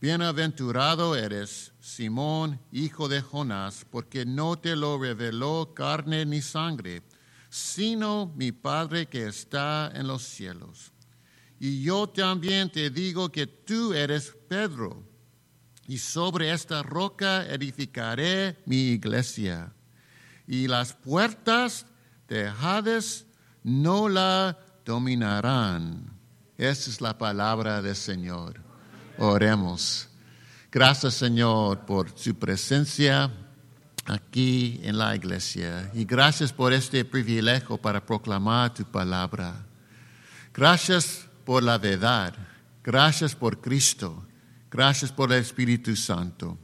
Bienaventurado eres, Simón, hijo de Jonás, porque no te lo reveló carne ni sangre, sino mi Padre que está en los cielos. Y yo también te digo que tú eres Pedro, y sobre esta roca edificaré mi iglesia, y las puertas de Hades no la dominarán. Esa es la palabra del Señor. Oremos. Gracias Señor por su presencia aquí en la iglesia y gracias por este privilegio para proclamar tu palabra. Gracias por la verdad. Gracias por Cristo. Gracias por el Espíritu Santo.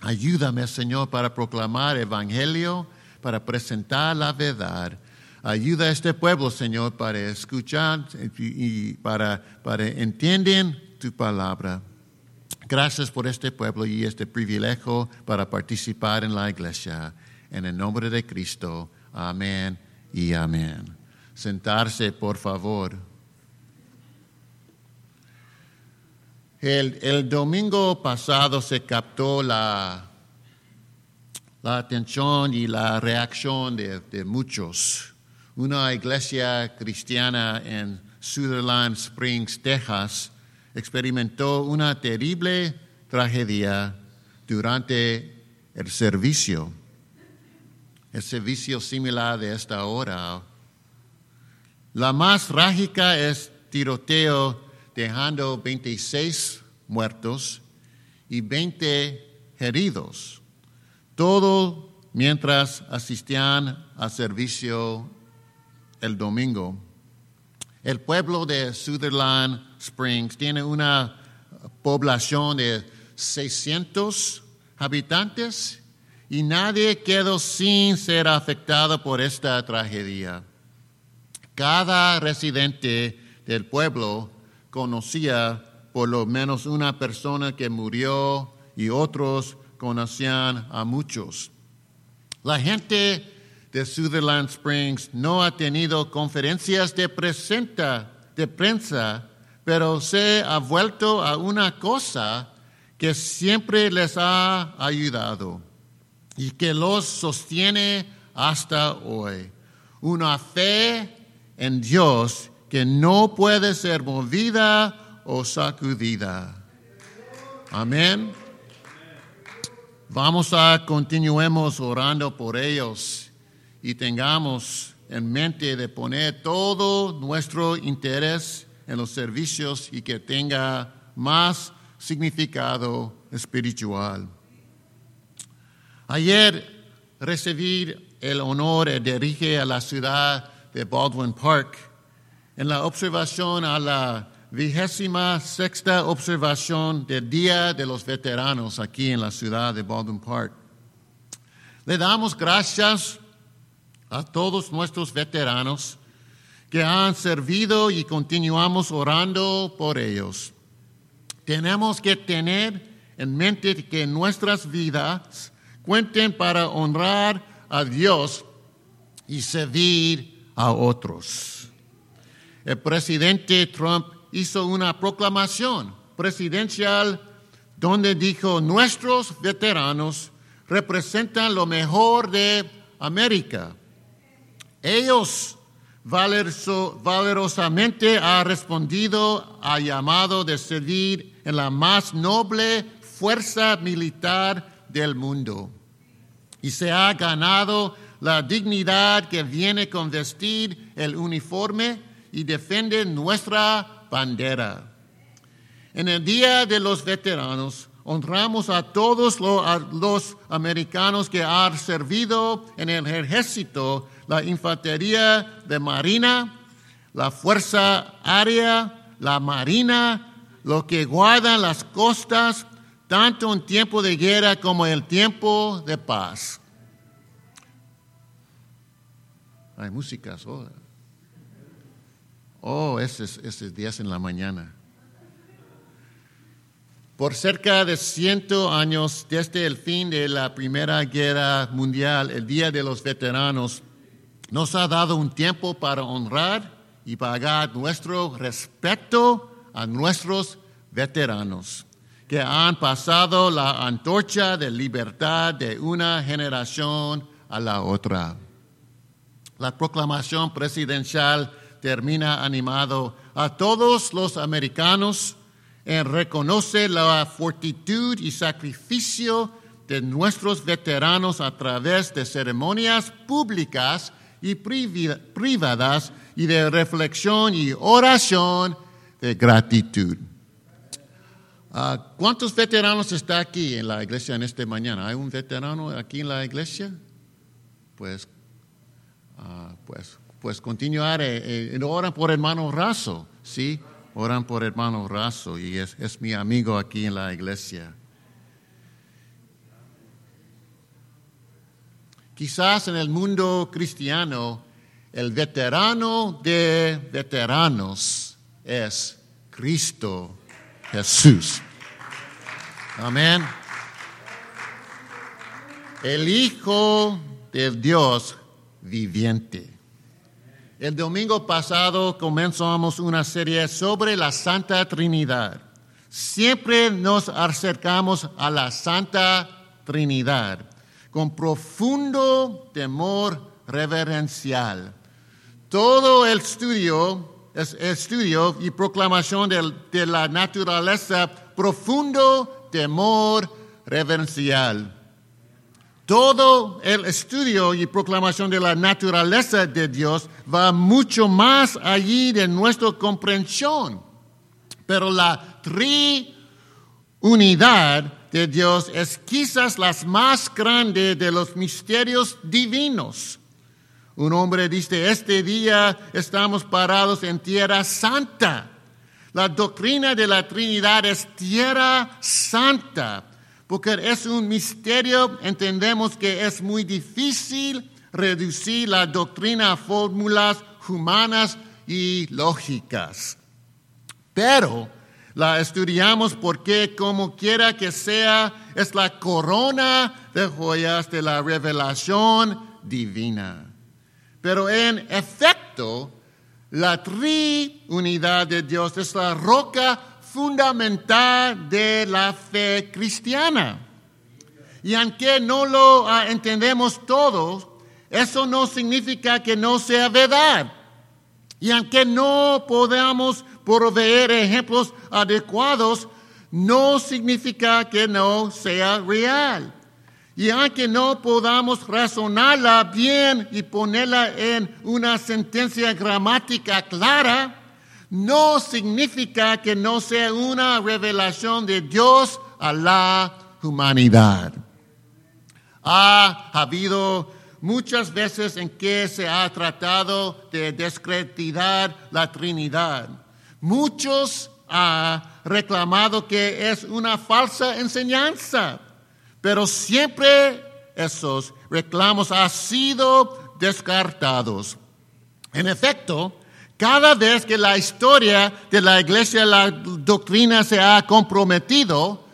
Ayúdame, Señor, para proclamar el Evangelio, para presentar la verdad. Ayuda a este pueblo, Señor, para escuchar y para, para tu palabra. Gracias por este pueblo y este privilegio para participar en la iglesia. En el nombre de Cristo, amén y amén. Sentarse, por favor. El, domingo pasado se captó la, la atención y la reacción de, de muchos. Una iglesia cristiana en Sutherland Springs, Texas, experimentó una terrible tragedia durante el servicio. El servicio similar de esta hora. La más trágica es tiroteo dejando 26 muertos y 20 heridos. Todo mientras asistían al servicio el domingo. El pueblo de Sutherland Springs tiene una población de 600 habitantes y nadie quedó sin ser afectado por esta tragedia. Cada residente del pueblo conocía por lo menos una persona que murió y otros conocían a muchos. La gente de Sutherland Springs no ha tenido conferencias de, de prensa, pero se ha vuelto a una cosa que siempre les ha ayudado y que los sostiene hasta hoy. Una fe en Dios que no puede ser movida o sacudida. Amén. Vamos a continuemos orando por ellos y tengamos en mente de poner todo nuestro interés en los servicios y que tenga más significado espiritual. Ayer recibí el honor de dirigir a la ciudad de Baldwin Park en la observación a la vigésima sexta observación del Día de los Veteranos aquí en la ciudad de Baldwin Park. Le damos gracias a todos nuestros veteranos que han servido y continuamos orando por ellos. Tenemos que tener en mente que nuestras vidas cuenten para honrar a Dios y servir a otros. El presidente Trump hizo una proclamación presidencial donde dijo, nuestros veteranos representan lo mejor de América ellos valerosamente han respondido al llamado de servir en la más noble fuerza militar del mundo y se ha ganado la dignidad que viene con vestir el uniforme y defender nuestra bandera. En el Día de los Veteranos, honramos a todos los, americanos que han servido en el ejército, la infantería de marina, la fuerza aérea, la marina, los que guardan las costas, tanto en tiempo de guerra como en tiempo de paz. Hay músicas, oh, oh ese en la mañana. Por cerca de ciento años desde el fin de la Primera Guerra Mundial, el Día de los Veteranos nos ha dado un tiempo para honrar y pagar nuestro respeto a nuestros veteranos, que han pasado la antorcha de libertad de una generación a la otra. La proclamación presidencial termina animado a todos los americanos en reconocer la fortitud y sacrificio de nuestros veteranos a través de ceremonias públicas y privadas y de reflexión y oración de gratitud. Ah, ¿Cuántos veteranos está aquí en la iglesia en esta mañana? ¿Hay un veterano aquí en la iglesia? Pues, uh, pues, pues continuar, eh, eh, oran por hermano Razo, ¿sí? Oran por hermano Razo y es, es mi amigo aquí en la iglesia. Quizás en el mundo cristiano el veterano de veteranos es Cristo Jesús. Amén. El Hijo de Dios viviente. El domingo pasado comenzamos una serie sobre la Santa Trinidad. Siempre nos acercamos a la Santa Trinidad con profundo temor reverencial todo el estudio, estudio y proclamación de, la naturaleza, profundo temor reverencial. Todo el estudio y proclamación de la naturaleza de Dios va mucho más allí de nuestra comprensión. Pero la triunidad de Dios es quizás la más grande de los misterios divinos. Un hombre dice, este día estamos parados en tierra santa. La doctrina de la Trinidad es tierra santa, porque es un misterio, entendemos que es muy difícil reducir la doctrina a fórmulas humanas y lógicas. Pero la estudiamos porque como quiera que sea, es la corona de joyas de la revelación divina. Pero en efecto, la triunidad de Dios es la roca fundamental de la fe cristiana. Y aunque no lo ah, entendemos todos, eso no significa que no sea verdad. Y aunque no podamos proveer ejemplos adecuados, no significa que no sea real. Y aunque no podamos razonarla bien y ponerla en una sentencia gramática clara, no significa que no sea una revelación de Dios a la humanidad. Ha habido muchas veces en que se ha tratado de descreditar la Trinidad. Muchos han reclamado que es una falsa enseñanza pero siempre esos reclamos han sido descartados. En efecto, cada vez que la historia de la iglesia, la doctrina se ha comprometido,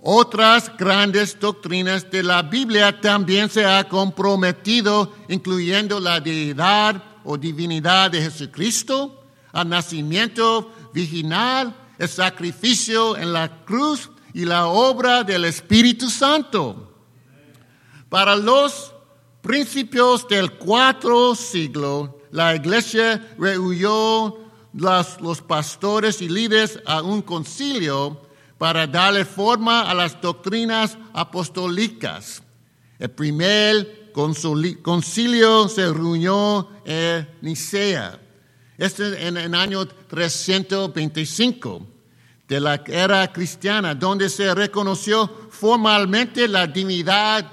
otras grandes doctrinas de la Biblia también se han comprometido, incluyendo la deidad o divinidad de Jesucristo, el nacimiento virginal, el sacrificio en la cruz y la obra del Espíritu Santo. Para los principios del cuarto siglo, la iglesia reunió los, los pastores y líderes a un concilio para darle forma a las doctrinas apostólicas. El primer concilio se reunió en Nicea, este en el año 325 de la era cristiana, donde se reconoció formalmente la divinidad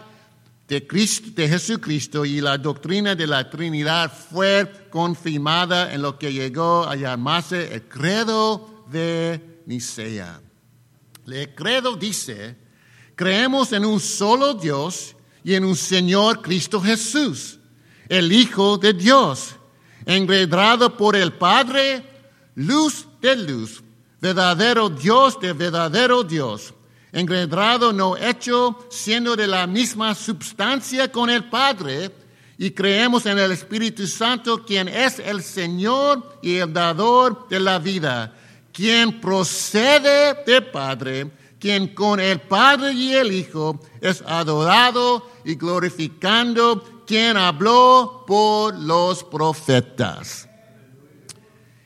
de, Cristo, de Jesucristo y la doctrina de la Trinidad fue confirmada en lo que llegó a llamarse el credo de Nicea. El credo dice, creemos en un solo Dios y en un Señor Cristo Jesús, el Hijo de Dios, enredrado por el Padre, luz de luz verdadero Dios de verdadero Dios, engendrado no hecho, siendo de la misma substancia con el Padre, y creemos en el Espíritu Santo, quien es el Señor y el dador de la vida, quien procede del Padre, quien con el Padre y el Hijo es adorado y glorificando, quien habló por los profetas.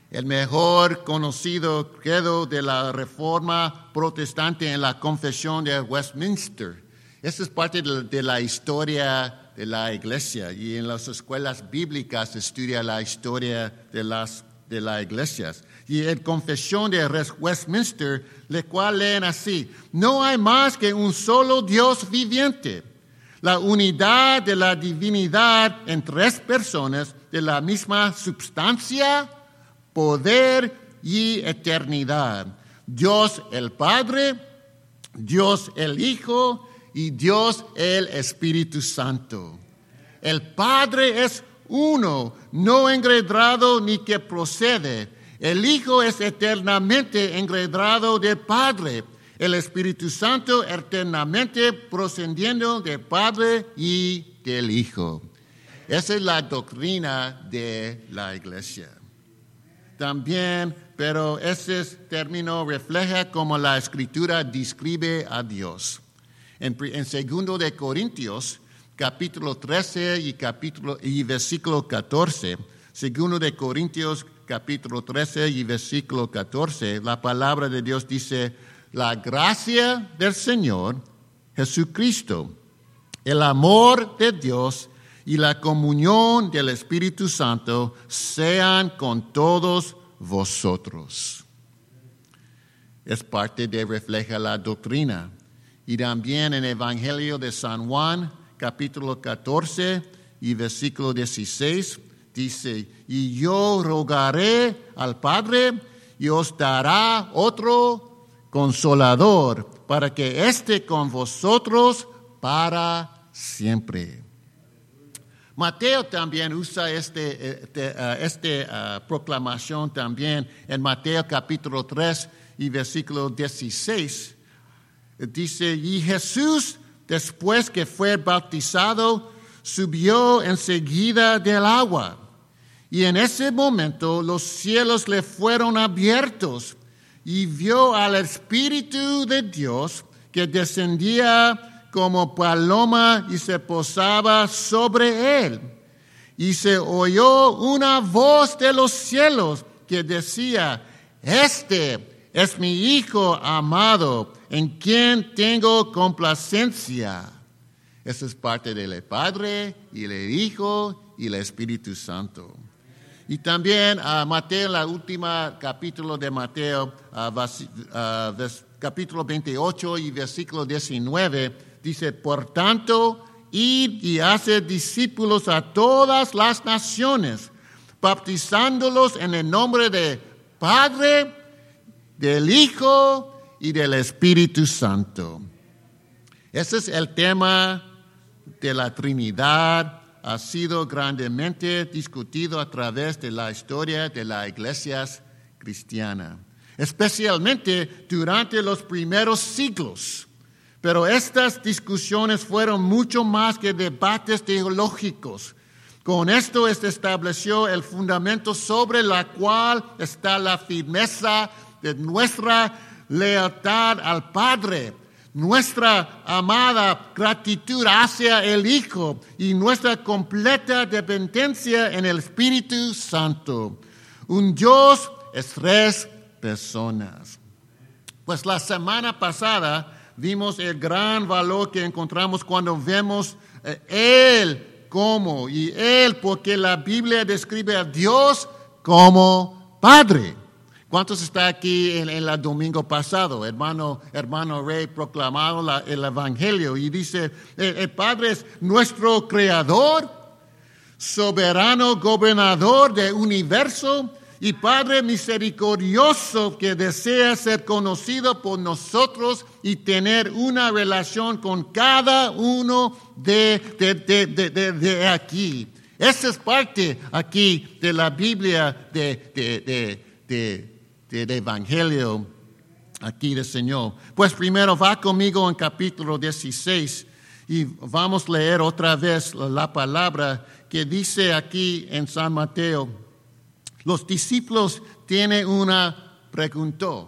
El mejor conocido credo de la reforma protestante en la confesión de Westminster. Esta es parte de la historia de la iglesia y en las escuelas bíblicas se estudia la historia de las de las iglesias. Y en confesión de Westminster, le cual leen así, no hay más que un solo Dios viviente, la unidad de la divinidad en tres personas de la misma substancia, poder y eternidad. Dios el Padre, Dios el Hijo y Dios el Espíritu Santo. El Padre es uno, no engredrado ni que procede. El Hijo es eternamente engredrado del Padre. El Espíritu Santo eternamente procediendo del Padre y del Hijo. Esa es la doctrina de la iglesia. También, pero ese término refleja como la escritura describe a Dios. En, en segundo de Corintios capítulo 13 y, capítulo, y versículo 14, segundo de Corintios capítulo 13 y versículo 14, la palabra de Dios dice, la gracia del Señor Jesucristo, el amor de Dios y la comunión del Espíritu Santo sean con todos vosotros. Es parte de refleja la doctrina. Y también en el Evangelio de San Juan, capítulo 14 y versículo 16, dice, y yo rogaré al Padre y os dará otro consolador para que esté con vosotros para siempre. Mateo también usa este, este, uh, este uh, proclamación también en Mateo capítulo 3 y versículo 16. Dice, y Jesús después que fue bautizado, subió enseguida del agua. Y en ese momento los cielos le fueron abiertos y vio al Espíritu de Dios que descendía como paloma y se posaba sobre él. Y se oyó una voz de los cielos que decía, este es mi Hijo amado en quien tengo complacencia. Esa es parte del Padre y el Hijo y el Espíritu Santo. Y también a Mateo, la última capítulo de Mateo, capítulo 28 y versículo 19, dice, por tanto, id y hace discípulos a todas las naciones, bautizándolos en el nombre de Padre, del Hijo y del Espíritu Santo. Ese es el tema de la Trinidad. Ha sido grandemente discutido a través de la historia de las iglesias cristianas, especialmente durante los primeros siglos. Pero estas discusiones fueron mucho más que debates teológicos. Con esto se estableció el fundamento sobre la cual está la firmeza de nuestra lealtad al Padre, nuestra amada gratitud hacia el Hijo y nuestra completa dependencia en el Espíritu Santo. Un Dios es tres personas. Pues la semana pasada vimos el gran valor que encontramos cuando vemos eh, Él como y Él porque la Biblia describe a Dios como Padre. ¿Cuántos está aquí en, el domingo pasado? Hermano, hermano Rey proclamado el Evangelio y dice, el, Padre es nuestro creador, soberano gobernador del universo y Padre misericordioso que desea ser conocido por nosotros y tener una relación con cada uno de, de, de aquí. Esa es parte aquí de la Biblia de, del Evangelio aquí del Señor. Pues primero va conmigo en capítulo 16 y vamos a leer otra vez la palabra que dice aquí en San Mateo. Los discípulos tienen una pregunta.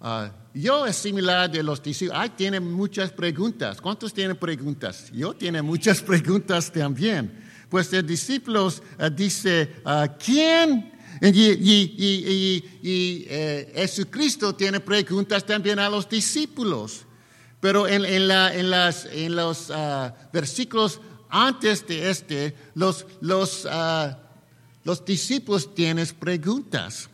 Ah, yo es similar de los discípulos. Ay, tiene muchas preguntas. ¿Cuántos tienen preguntas? Yo tiene muchas preguntas también. Pues el discípulos uh, dice, uh, ¿quién? Y, eh, Jesucristo tiene preguntas también a los discípulos. Pero en, en, la, en, las, en los uh, versículos antes de este, los, los, los discípulos tienen preguntas.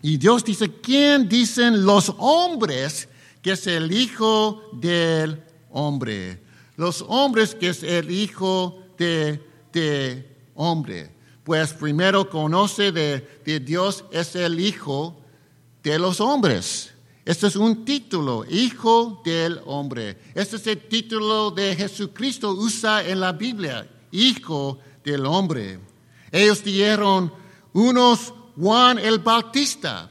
Y Dios dice, ¿quién dicen los hombres que es el Hijo del hombre? Los hombres que es el Hijo de, de hombre. Pues primero conoce de, Dios es el Hijo de los hombres. Este es un título, Hijo del hombre. Este es el título de Jesucristo usa en la Biblia, Hijo del hombre. Ellos dijeron, unos Juan el Bautista,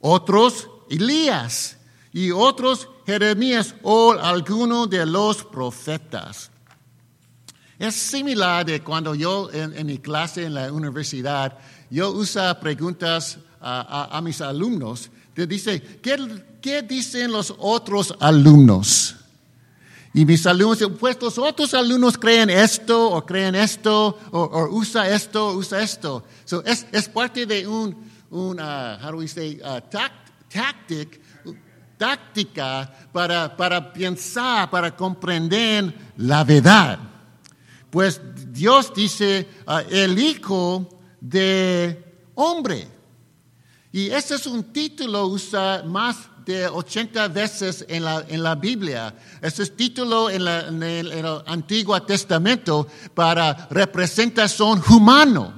otros Elías y otros Jeremías o alguno de los profetas. Es similar de cuando yo en, mi clase en la universidad, yo uso preguntas a, mis alumnos. Te dice, ¿qué, ¿qué dicen los otros alumnos? Y mis alumnos, pues los otros alumnos creen esto o creen esto o, usa esto, usa esto. So es, parte de un, un uh, how do we say, uh, tactic, táctica para, para pensar, para comprender la verdad. Pues Dios dice, el hijo de hombre. Y ese es un título usa más de 80 veces en la, en la Biblia. Ese es título en, el, Antiguo Testamento para representación humano.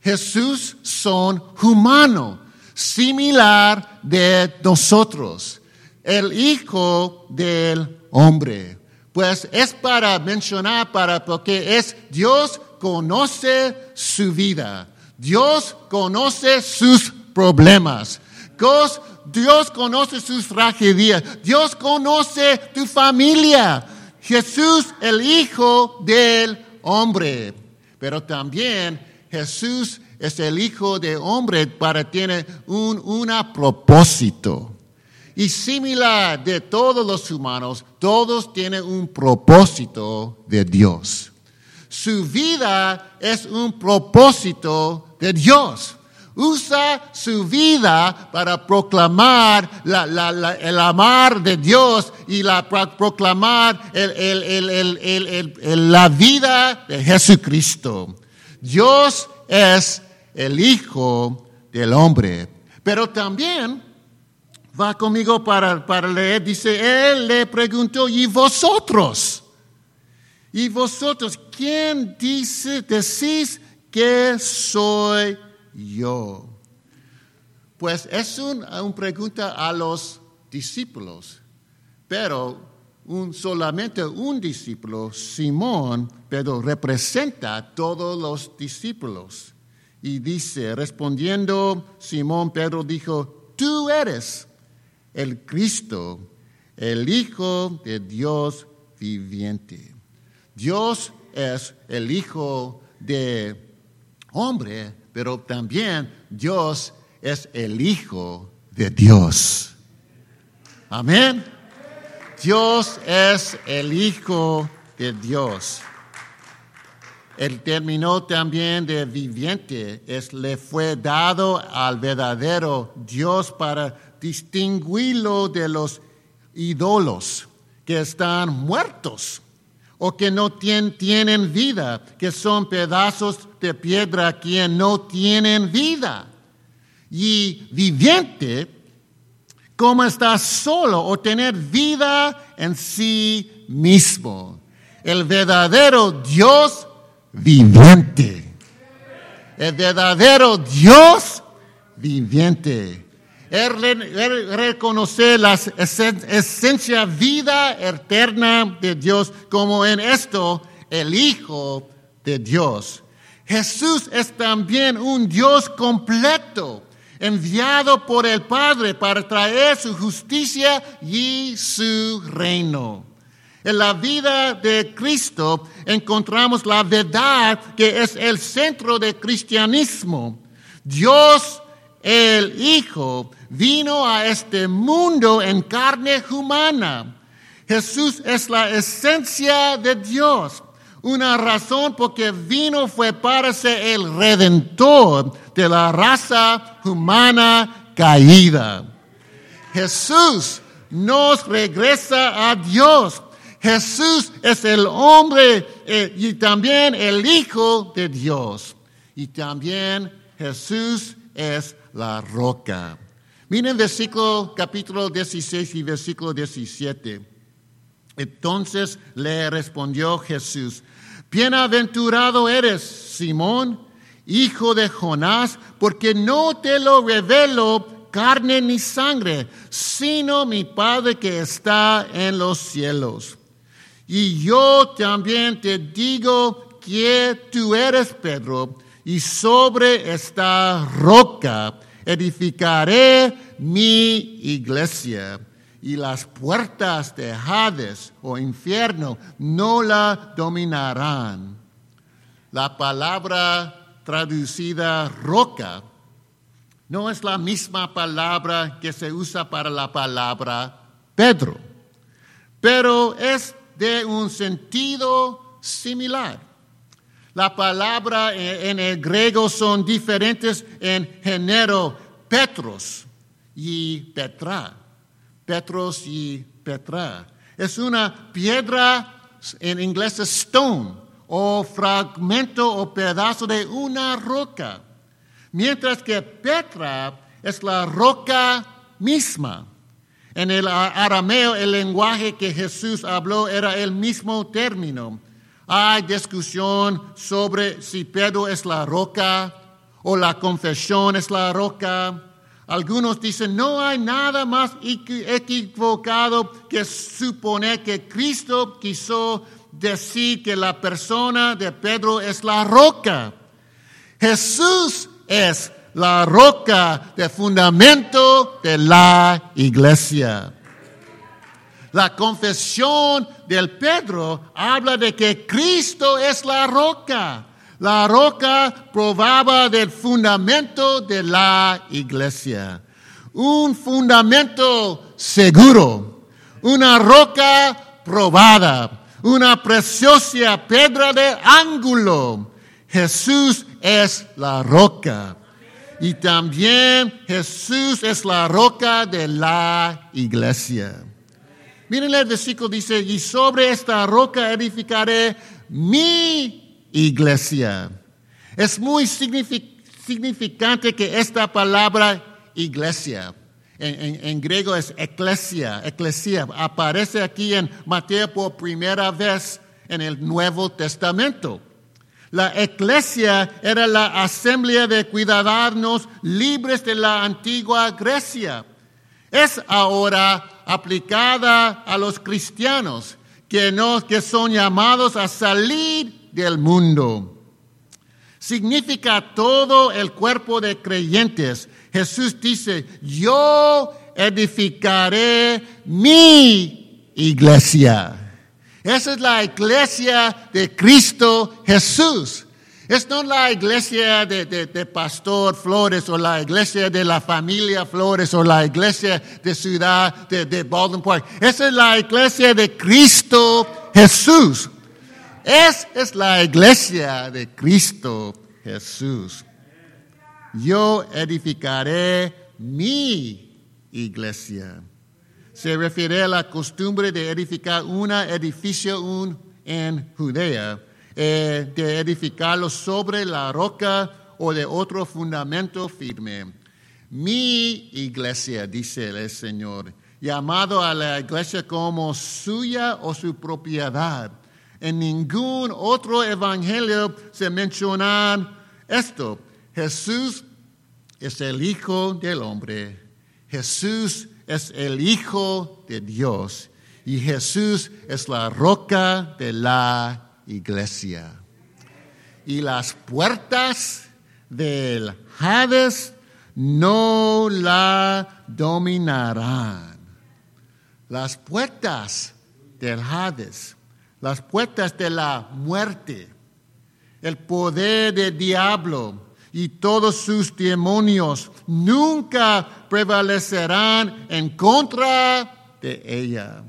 Jesús son humano, similar de nosotros, el Hijo del Hombre. Pues es para mencionar, para porque es Dios conoce su vida, Dios conoce sus problemas, Dios Dios conoce sus tragedias. Dios conoce tu familia. Jesús, el Hijo del hombre. Pero también Jesús es el Hijo del hombre para tener un una propósito. Y similar de todos los humanos, todos tienen un propósito de Dios. Su vida es un propósito de Dios usa su vida para proclamar el amar de Dios y la, proclamar la vida de Jesucristo. Dios es el Hijo del hombre. Pero también va conmigo para, para leer, dice, Él le preguntó, ¿y vosotros? ¿Y vosotros quién dice, decís que soy yo? Pues es una pregunta a los discípulos, pero un, solamente un discípulo, Simón, pero representa a todos los discípulos. Y dice, respondiendo, Simón Pedro dijo, tú eres el Cristo, el Hijo de Dios viviente. Dios es el Hijo de hombre pero también Dios es el Hijo de Dios. Amén. Dios es el Hijo de Dios. El término también de viviente es le fue dado al verdadero Dios para distinguirlo de los ídolos que están muertos o que no tienen vida, que son pedazos de piedra que no tienen vida. Y viviente, como estar solo o tener vida en sí mismo. El verdadero Dios viviente. El verdadero Dios viviente es reconocer la esencia vida eterna de Dios como en esto el Hijo de Dios. Jesús es también un Dios completo, enviado por el Padre para traer su justicia y su reino. En la vida de Cristo encontramos la verdad que es el centro del cristianismo. Dios el Hijo, vino a este mundo en carne humana. Jesús es la esencia de Dios. Una razón porque vino fue para ser el redentor de la raza humana caída. Jesús nos regresa a Dios. Jesús es el hombre eh, y también el Hijo de Dios. Y también Jesús es la roca. Miren versículo capítulo 16 y versículo 17. Entonces le respondió Jesús, Bienaventurado eres, Simón, hijo de Jonás, porque no te lo revelo carne ni sangre, sino mi Padre que está en los cielos. Y yo también te digo que tú eres Pedro, y sobre esta roca edificaré mi iglesia y las puertas de Hades o infierno no la dominarán. La palabra traducida roca no es la misma palabra que se usa para la palabra Pedro, pero es de un sentido similar. La palabra en el griego son diferentes en género Petros y Petra. Petros y Petra. Es una piedra, en inglés stone, o fragmento o pedazo de una roca. Mientras que Petra es la roca misma. En el arameo, el lenguaje que Jesús habló era el mismo término. Hay discusión sobre si Pedro es la roca o la confesión es la roca. Algunos dicen, no hay nada más equivocado que suponer que Cristo quiso decir que la persona de Pedro es la roca. Jesús es la roca de fundamento de la iglesia. La confesión del Pedro habla de que Cristo es la roca. La roca probaba del fundamento de la iglesia. Un fundamento seguro. Una roca probada. Una preciosa piedra de ángulo. Jesús es la roca. Y también Jesús es la roca de la iglesia. Miren el versículo dice, y sobre esta roca edificaré mi iglesia. Es muy significante que esta palabra iglesia, en, griego es eclesia, eclesia, aparece aquí en Mateo por primera vez en el Nuevo Testamento. La eclesia era la asamblea de cuidadarnos libres de la antigua Grecia. Es ahora aplicada a los cristianos que, no, que son llamados a salir del mundo. Significa todo el cuerpo de creyentes. Jesús dice, yo edificaré mi iglesia. Esa es la iglesia de Cristo Jesús. Es no la iglesia de, Pastor Flores o la iglesia de la familia Flores o la iglesia de ciudad de, de Baltimore. Esa es la iglesia de Cristo Jesús. Es, es la iglesia de Cristo Jesús. Yo edificaré mi iglesia. Se refiere a la costumbre de edificar un edificio en Judea, eh, de edificarlo sobre la roca o de otro fundamento firme. Mi iglesia, dice el Señor, llamado a la iglesia como suya o su propiedad en ningún otro evangelio se menciona esto. Jesús es el Hijo del Hombre. Jesús es el Hijo de Dios. Y Jesús es la roca de la iglesia. Y las puertas del Hades no la dominarán. Las puertas del Hades las puertas de la muerte, el poder del diablo y todos sus demonios nunca prevalecerán en contra de ella.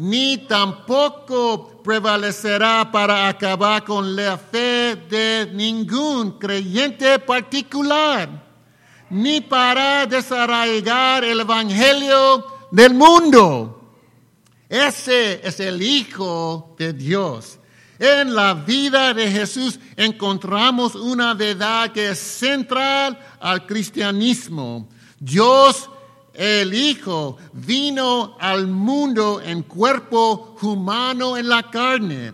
Ni tampoco prevalecerá para acabar con la fe de ningún creyente particular, ni para desarraigar el Evangelio del mundo. Ese es el Hijo de Dios. En la vida de Jesús encontramos una verdad que es central al cristianismo. Dios, el Hijo, vino al mundo en cuerpo humano en la carne.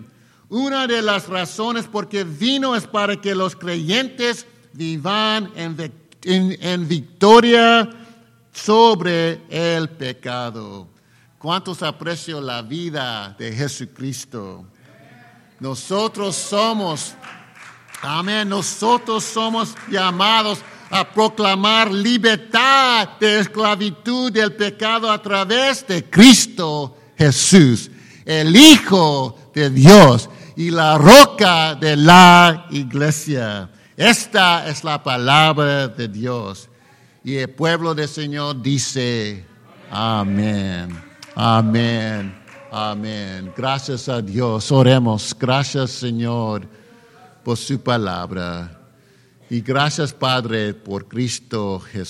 Una de las razones por qué vino es para que los creyentes vivan en, victoria sobre el pecado. ¿Cuántos aprecian la vida de Jesucristo? Nosotros somos, amén, nosotros somos llamados a proclamar libertad de esclavitud del pecado a través de Cristo Jesús, el Hijo de Dios y la roca de la iglesia. Esta es la palabra de Dios. Y el pueblo del Señor dice, amén, amén. Amén. Gracias a Dios. Oremos. Gracias Señor por su palabra. Y gracias Padre por Cristo Jesús.